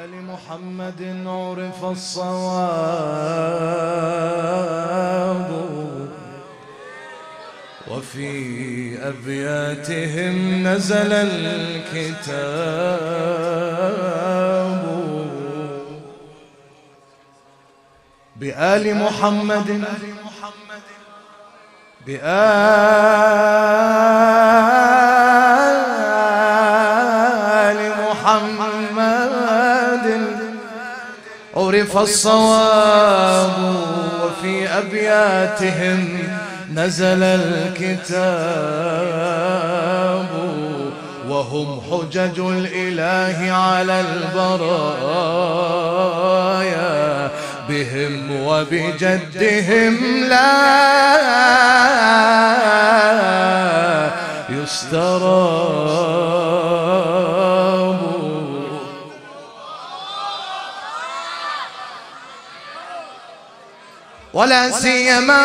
بآل محمد عرف الصواب. وفي أبياتهم نزل الكتاب. بآل محمد بآل محمد. عرف الصواب وفي أبياتهم نزل الكتاب وهم حجج الإله على البرايا بهم وبجدهم لا يستراب ولا سيما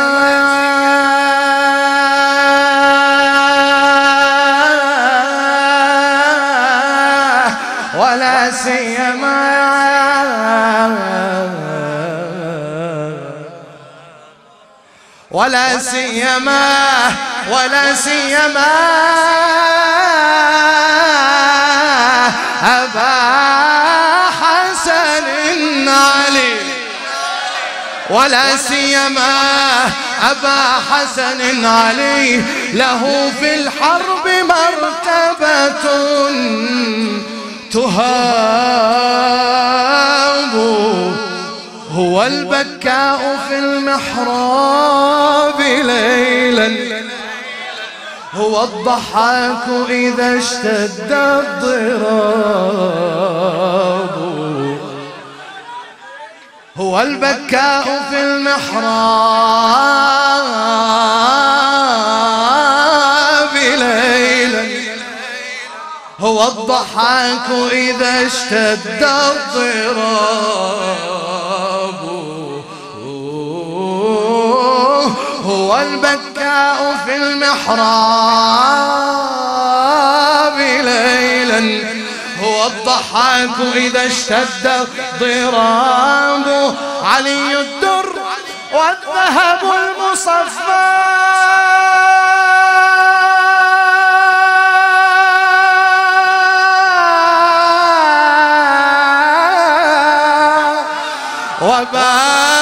ولا سيما ولا سيما ولا سيما ولا سيما أبا حسن علي له في الحرب مرتبة تهاب. هو البكاء في المحراب ليلا. هو الضحاك إذا اشتد الضراب. هو البكاء في المحراب ليلا. هو الضحاك إذا اشتد الضراب. هو البكاء في المحراب ليلا. هو الضحاك إذا اشتد ضراب علي الدر والذهب المصفى. وباقي